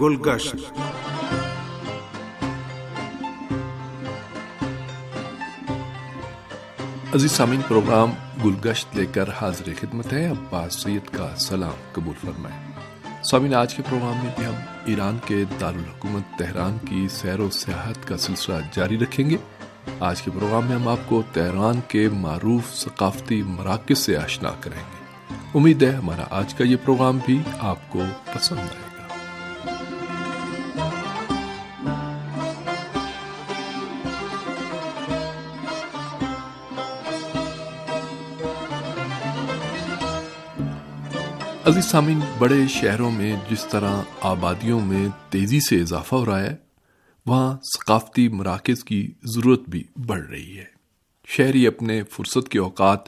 گلگشت۔ عزیز سامعین، پروگرام گلگشت لے کر حاضر خدمت ہے۔ عباس سید کا سلام قبول فرمائیں۔ سامعین، آج کے پروگرام میں بھی ہم ایران کے دارالحکومت تہران کی سیر و سیاحت کا سلسلہ جاری رکھیں گے۔ آج کے پروگرام میں ہم آپ کو تہران کے معروف ثقافتی مراکز سے آشنا کریں گے۔ امید ہے ہمارا آج کا یہ پروگرام بھی آپ کو پسند آئے۔ عزیز سامعین، بڑے شہروں میں جس طرح آبادیوں میں تیزی سے اضافہ ہو رہا ہے، وہاں ثقافتی مراکز کی ضرورت بھی بڑھ رہی ہے۔ شہری اپنے فرصت کے اوقات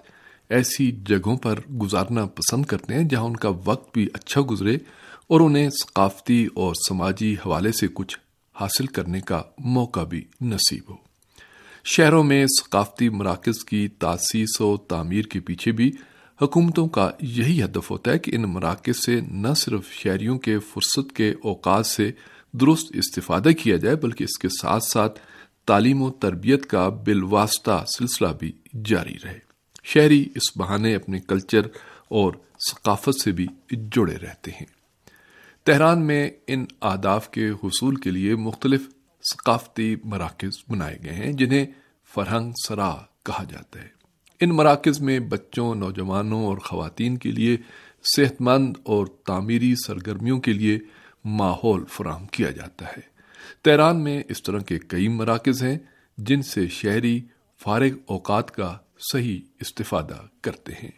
ایسی جگہوں پر گزارنا پسند کرتے ہیں جہاں ان کا وقت بھی اچھا گزرے اور انہیں ثقافتی اور سماجی حوالے سے کچھ حاصل کرنے کا موقع بھی نصیب ہو۔ شہروں میں ثقافتی مراکز کی تاسیس و تعمیر کے پیچھے بھی حکومتوں کا یہی ہدف ہوتا ہے کہ ان مراکز سے نہ صرف شہریوں کے فرصت کے اوقات سے درست استفادہ کیا جائے، بلکہ اس کے ساتھ ساتھ تعلیم و تربیت کا بالواسطہ سلسلہ بھی جاری رہے۔ شہری اس بہانے اپنے کلچر اور ثقافت سے بھی جڑے رہتے ہیں۔ تہران میں ان آداف کے حصول کے لیے مختلف ثقافتی مراکز بنائے گئے ہیں، جنہیں فرہنگ سرا کہا جاتا ہے۔ ان مراکز میں بچوں، نوجوانوں اور خواتین کے لیے صحت مند اور تعمیری سرگرمیوں کے لیے ماحول فراہم کیا جاتا ہے۔ تہران میں اس طرح کے کئی مراکز ہیں جن سے شہری فارغ اوقات کا صحیح استفادہ کرتے ہیں۔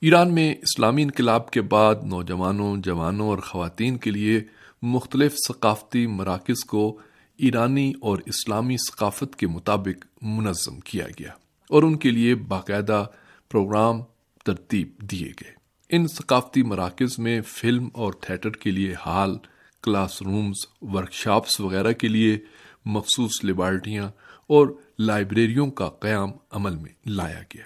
ایران میں اسلامی انقلاب کے بعد نوجوانوں، جوانوں اور خواتین کے لیے مختلف ثقافتی مراکز کو ایرانی اور اسلامی ثقافت کے مطابق منظم کیا گیا۔ اور ان کے لیے باقاعدہ پروگرام ترتیب دیے گئے۔ ان ثقافتی مراکز میں فلم اور تھیٹر کے لیے ہال کلاس رومز ورکشاپس وغیرہ کے لیے مخصوص لیبارٹیاں اور لائبریریوں کا قیام عمل میں لایا گیا۔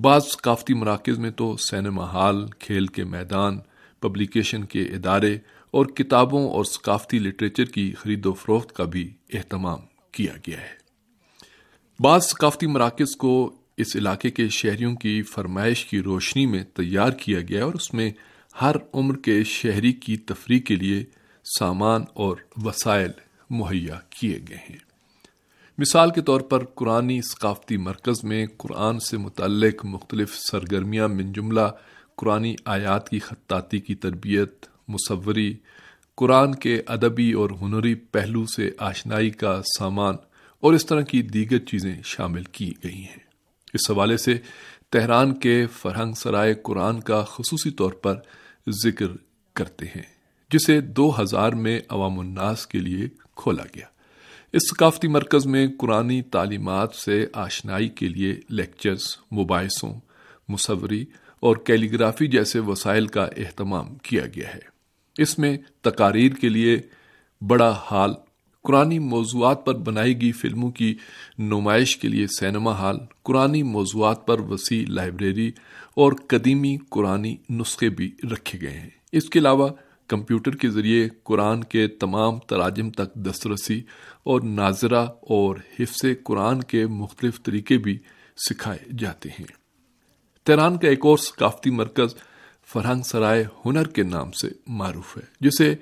بعض ثقافتی مراکز میں تو سینما ہال، کھیل کے میدان، پبلیکیشن کے ادارے اور کتابوں اور ثقافتی لٹریچر کی خرید و فروخت کا بھی اہتمام کیا گیا ہے۔ بعض ثقافتی مراکز کو اس علاقے کے شہریوں کی فرمائش کی روشنی میں تیار کیا گیا اور اس میں ہر عمر کے شہری کی تفریح کے لیے سامان اور وسائل مہیا کیے گئے ہیں۔ مثال کے طور پر قرآن ثقافتی مرکز میں قرآن سے متعلق مختلف سرگرمیاں من جملہ قرآن آیات کی خطاطی کی تربیت، مصوری، قرآن کے ادبی اور ہنری پہلو سے آشنائی کا سامان اور اس طرح کی دیگر چیزیں شامل کی گئی ہیں۔ اس حوالے سے تہران کے فرہنگ سرائے قرآن کا خصوصی طور پر ذکر کرتے ہیں، جسے دو ہزار میں عوام الناس کے لیے کھولا گیا۔ اس ثقافتی مرکز میں قرآن تعلیمات سے آشنائی کے لیے لیکچرز، مباحثوں، مصوری اور کیلیگرافی جیسے وسائل کا اہتمام کیا گیا ہے۔ اس میں تقاریر کے لیے بڑا ہال قرآن موضوعات پر بنائی گئی فلموں کی نمائش کے لیے سینما ہال قرآن موضوعات پر وسیع لائبریری اور قدیمی قرآن نسخے بھی رکھے گئے ہیں۔ اس کے علاوہ کمپیوٹر کے ذریعے قرآن کے تمام تراجم تک دسترسی اور ناظرہ اور حفظ قرآن کے مختلف طریقے بھی سکھائے جاتے ہیں۔ تیران کا ایک اور ثقافتی مرکز فرہنگ سرائے ہنر کے نام سے معروف ہے، جسے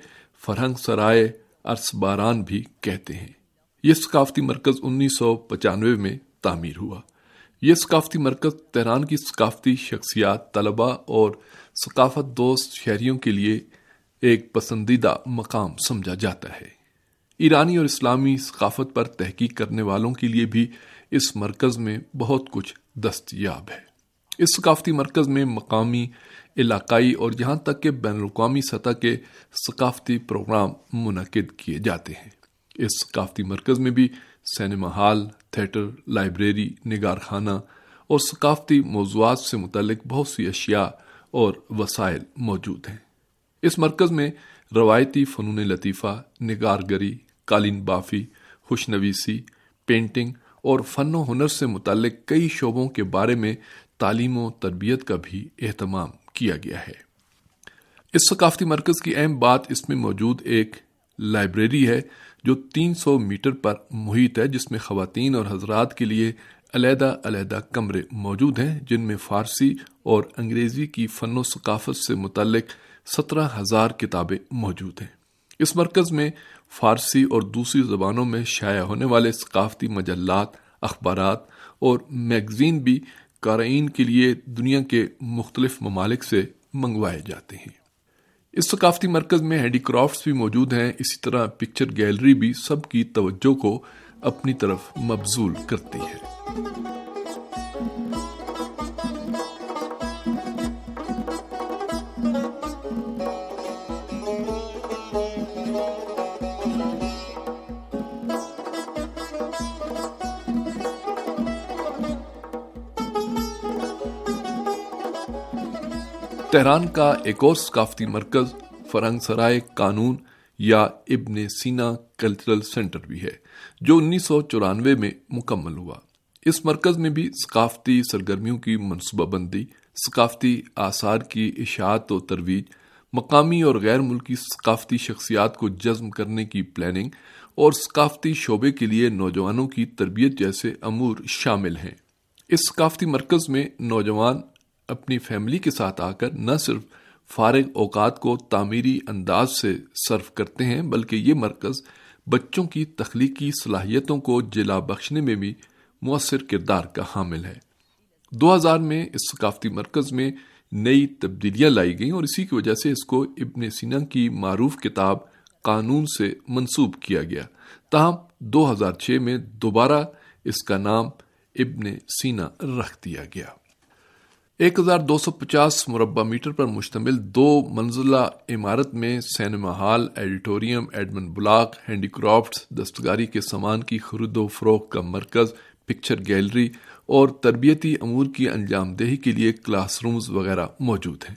فرہنگ سرائے ارس باران بھی کہتے ہیں۔ یہ ثقافتی مرکز انیس سو پچانوے میں تعمیر ہوا۔ یہ ثقافتی مرکز تہران کی ثقافتی شخصیات طلبہ اور ثقافت دوست شہریوں کے لیے ایک پسندیدہ مقام سمجھا جاتا ہے۔ ایرانی اور اسلامی ثقافت پر تحقیق کرنے والوں کے لیے بھی اس مرکز میں بہت کچھ دستیاب ہے۔ اس ثقافتی مرکز میں مقامی، علاقائی اور یہاں تک کہ بین الاقوامی سطح کے ثقافتی پروگرام منعقد کیے جاتے ہیں۔ اس ثقافتی مرکز میں بھی سینما ہال، تھیٹر، لائبریری نگار خانہ اور ثقافتی موضوعات سے متعلق بہت سی اشیاء اور وسائل موجود ہیں۔ اس مرکز میں روایتی فنون لطیفہ نگار گری قالین بافی خوش نویسی پینٹنگ اور فن و ہنر سے متعلق کئی شعبوں کے بارے میں تعلیم و تربیت کا بھی اہتمام کیا گیا ہے۔ اس ثقافتی مرکز کی اہم بات اس میں موجود ایک لائبریری ہے جو تین سو میٹر پر محیط ہے، جس میں خواتین اور حضرات کے لیے علیحدہ علیحدہ کمرے موجود ہیں، جن میں فارسی اور انگریزی کی فن و ثقافت سے متعلق سترہ ہزار کتابیں موجود ہیں۔ اس مرکز میں فارسی اور دوسری زبانوں میں شائع ہونے والے ثقافتی مجلات، اخبارات اور میگزین بھی قارئین کے لیے دنیا کے مختلف ممالک سے منگوائے جاتے ہیں۔ اس ثقافتی مرکز میں ہینڈی کرافٹس بھی موجود ہیں۔ اسی طرح پکچر گیلری بھی سب کی توجہ کو اپنی طرف مبزول کرتی ہے۔ تہران کا ایک اور ثقافتی مرکز فرنگ سرائے قانون یا ابن سینا کلچرل سینٹر بھی ہے، جو انیس سو چورانوے میں مکمل ہوا۔ اس مرکز میں بھی ثقافتی سرگرمیوں کی منصوبہ بندی، ثقافتی آثار کی اشاعت و ترویج، مقامی اور غیر ملکی ثقافتی شخصیات کو جذب کرنے کی پلاننگ اور ثقافتی شعبے کے لیے نوجوانوں کی تربیت جیسے امور شامل ہیں۔ اس ثقافتی مرکز میں نوجوان اپنی فیملی کے ساتھ آ کر نہ صرف فارغ اوقات کو تعمیری انداز سے صرف کرتے ہیں، بلکہ یہ مرکز بچوں کی تخلیقی صلاحیتوں کو جلا بخشنے میں بھی مؤثر کردار کا حامل ہے۔ دو ہزار میں اس ثقافتی مرکز میں نئی تبدیلیاں لائی گئیں اور اسی کی وجہ سے اس کو ابن سینا کی معروف کتاب قانون سے منسوب کیا گیا۔ تاہم، دو ہزار چھ میں دوبارہ اس کا نام ابن سینا رکھ دیا گیا۔ ایک ہزار دو سو پچاس مربع میٹر پر مشتمل دو منزلہ عمارت میں cinema hall, auditorium, admin block, handicrafts, دستکاری کے سامان کی خرید و فروخت کا مرکز، پکچر گیلری اور تربیتی امور کی انجام دہی کے لیے کلاس رومز وغیرہ موجود ہیں۔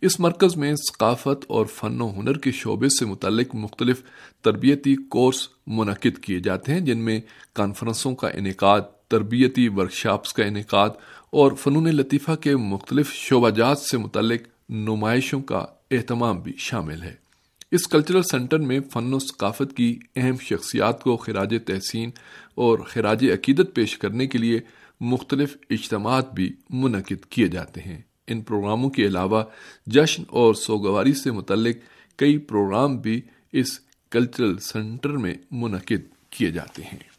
اس مرکز میں ثقافت اور فن و ہنر کے شعبے سے متعلق مختلف تربیتی کورس منعقد کیے جاتے ہیں، جن میں کانفرنسوں کا انعقاد تربیتی ورکشاپس کا انعقاد اور فنون لطیفہ کے مختلف شعبہ جات سے متعلق نمائشوں کا اہتمام بھی شامل ہے۔ اس کلچرل سینٹر میں فن و ثقافت کی اہم شخصیات کو خراج تحسین اور خراج عقیدت پیش کرنے کے لیے مختلف اجتماعات بھی منعقد کیے جاتے ہیں۔ ان پروگراموں کے علاوہ جشن اور سوگواری سے متعلق کئی پروگرام بھی اس کلچرل سینٹر میں منعقد کیے جاتے ہیں۔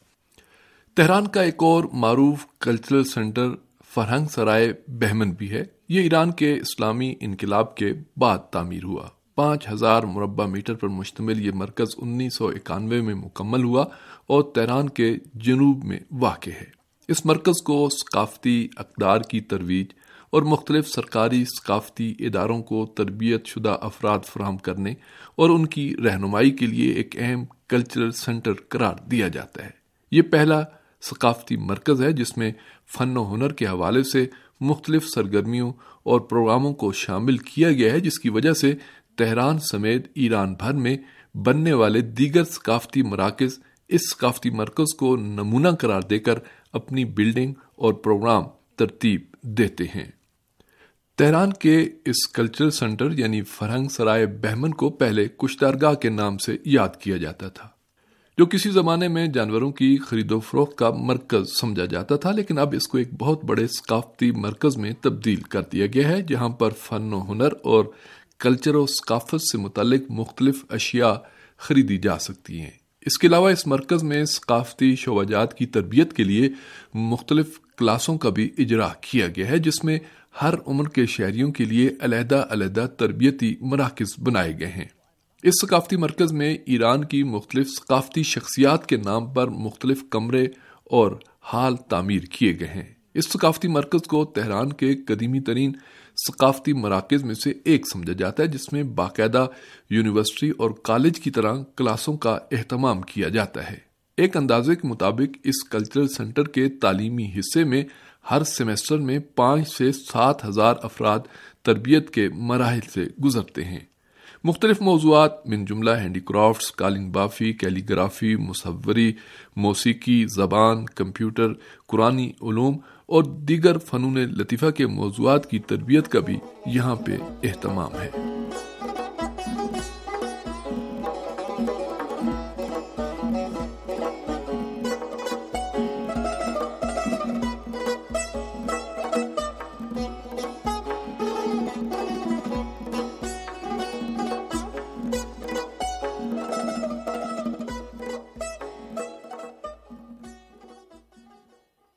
تہران کا ایک اور معروف کلچرل سینٹر فرہنگ سرائے بہمن بھی ہے۔ یہ ایران کے اسلامی انقلاب کے بعد تعمیر ہوا۔ پانچ ہزار مربع میٹر پر مشتمل یہ مرکز انیس سو اکانوے میں مکمل ہوا اور تہران کے جنوب میں واقع ہے۔ اس مرکز کو ثقافتی اقدار کی ترویج اور مختلف سرکاری ثقافتی اداروں کو تربیت شدہ افراد فراہم کرنے اور ان کی رہنمائی کے لیے ایک اہم کلچرل سینٹر قرار دیا جاتا ہے۔ یہ پہلا ثقافتی مرکز ہے جس میں فن و ہنر کے حوالے سے مختلف سرگرمیوں اور پروگراموں کو شامل کیا گیا ہے، جس کی وجہ سے تہران سمیت ایران بھر میں بننے والے دیگر ثقافتی مراکز اس ثقافتی مرکز کو نمونہ قرار دے کر اپنی بلڈنگ اور پروگرام ترتیب دیتے ہیں۔ تہران کے اس کلچرل سینٹر یعنی فرہنگ سرائے بہمن کو پہلے کشتارگاہ کے نام سے یاد کیا جاتا تھا۔ جو کسی زمانے میں جانوروں کی خرید و فروخت کا مرکز سمجھا جاتا تھا، لیکن اب اس کو ایک بہت بڑے ثقافتی مرکز میں تبدیل کر دیا گیا ہے، جہاں پر فن و ہنر اور کلچر و ثقافت سے متعلق مختلف اشیاء خریدی جا سکتی ہیں۔ اس کے علاوہ اس مرکز میں ثقافتی شعبہ جات کی تربیت کے لیے مختلف کلاسوں کا بھی اجرا کیا گیا ہے، جس میں ہر عمر کے شہریوں کے لیے علیحدہ علیحدہ تربیتی مراکز بنائے گئے ہیں۔ اس ثقافتی مرکز میں ایران کی مختلف ثقافتی شخصیات کے نام پر مختلف کمرے اور حال تعمیر کیے گئے ہیں۔ اس ثقافتی مرکز کو تہران کے قدیمی ترین ثقافتی مراکز میں سے ایک سمجھا جاتا ہے، جس میں باقاعدہ یونیورسٹی اور کالج کی طرح کلاسوں کا اہتمام کیا جاتا ہے۔ ایک اندازے کے مطابق، اس کلچرل سینٹر کے تعلیمی حصے میں ہر سیمسٹر میں پانچ سے سات ہزار افراد تربیت کے مراحل سے گزرتے ہیں۔ مختلف موضوعات، من جملہ ہینڈی کرافٹس، کالنگ بافی کیلی گرافی مصوری، موسیقی، زبان، کمپیوٹر قرآن علوم اور دیگر فنون لطیفہ کے موضوعات کی تربیت کا بھی یہاں پہ اہتمام ہے۔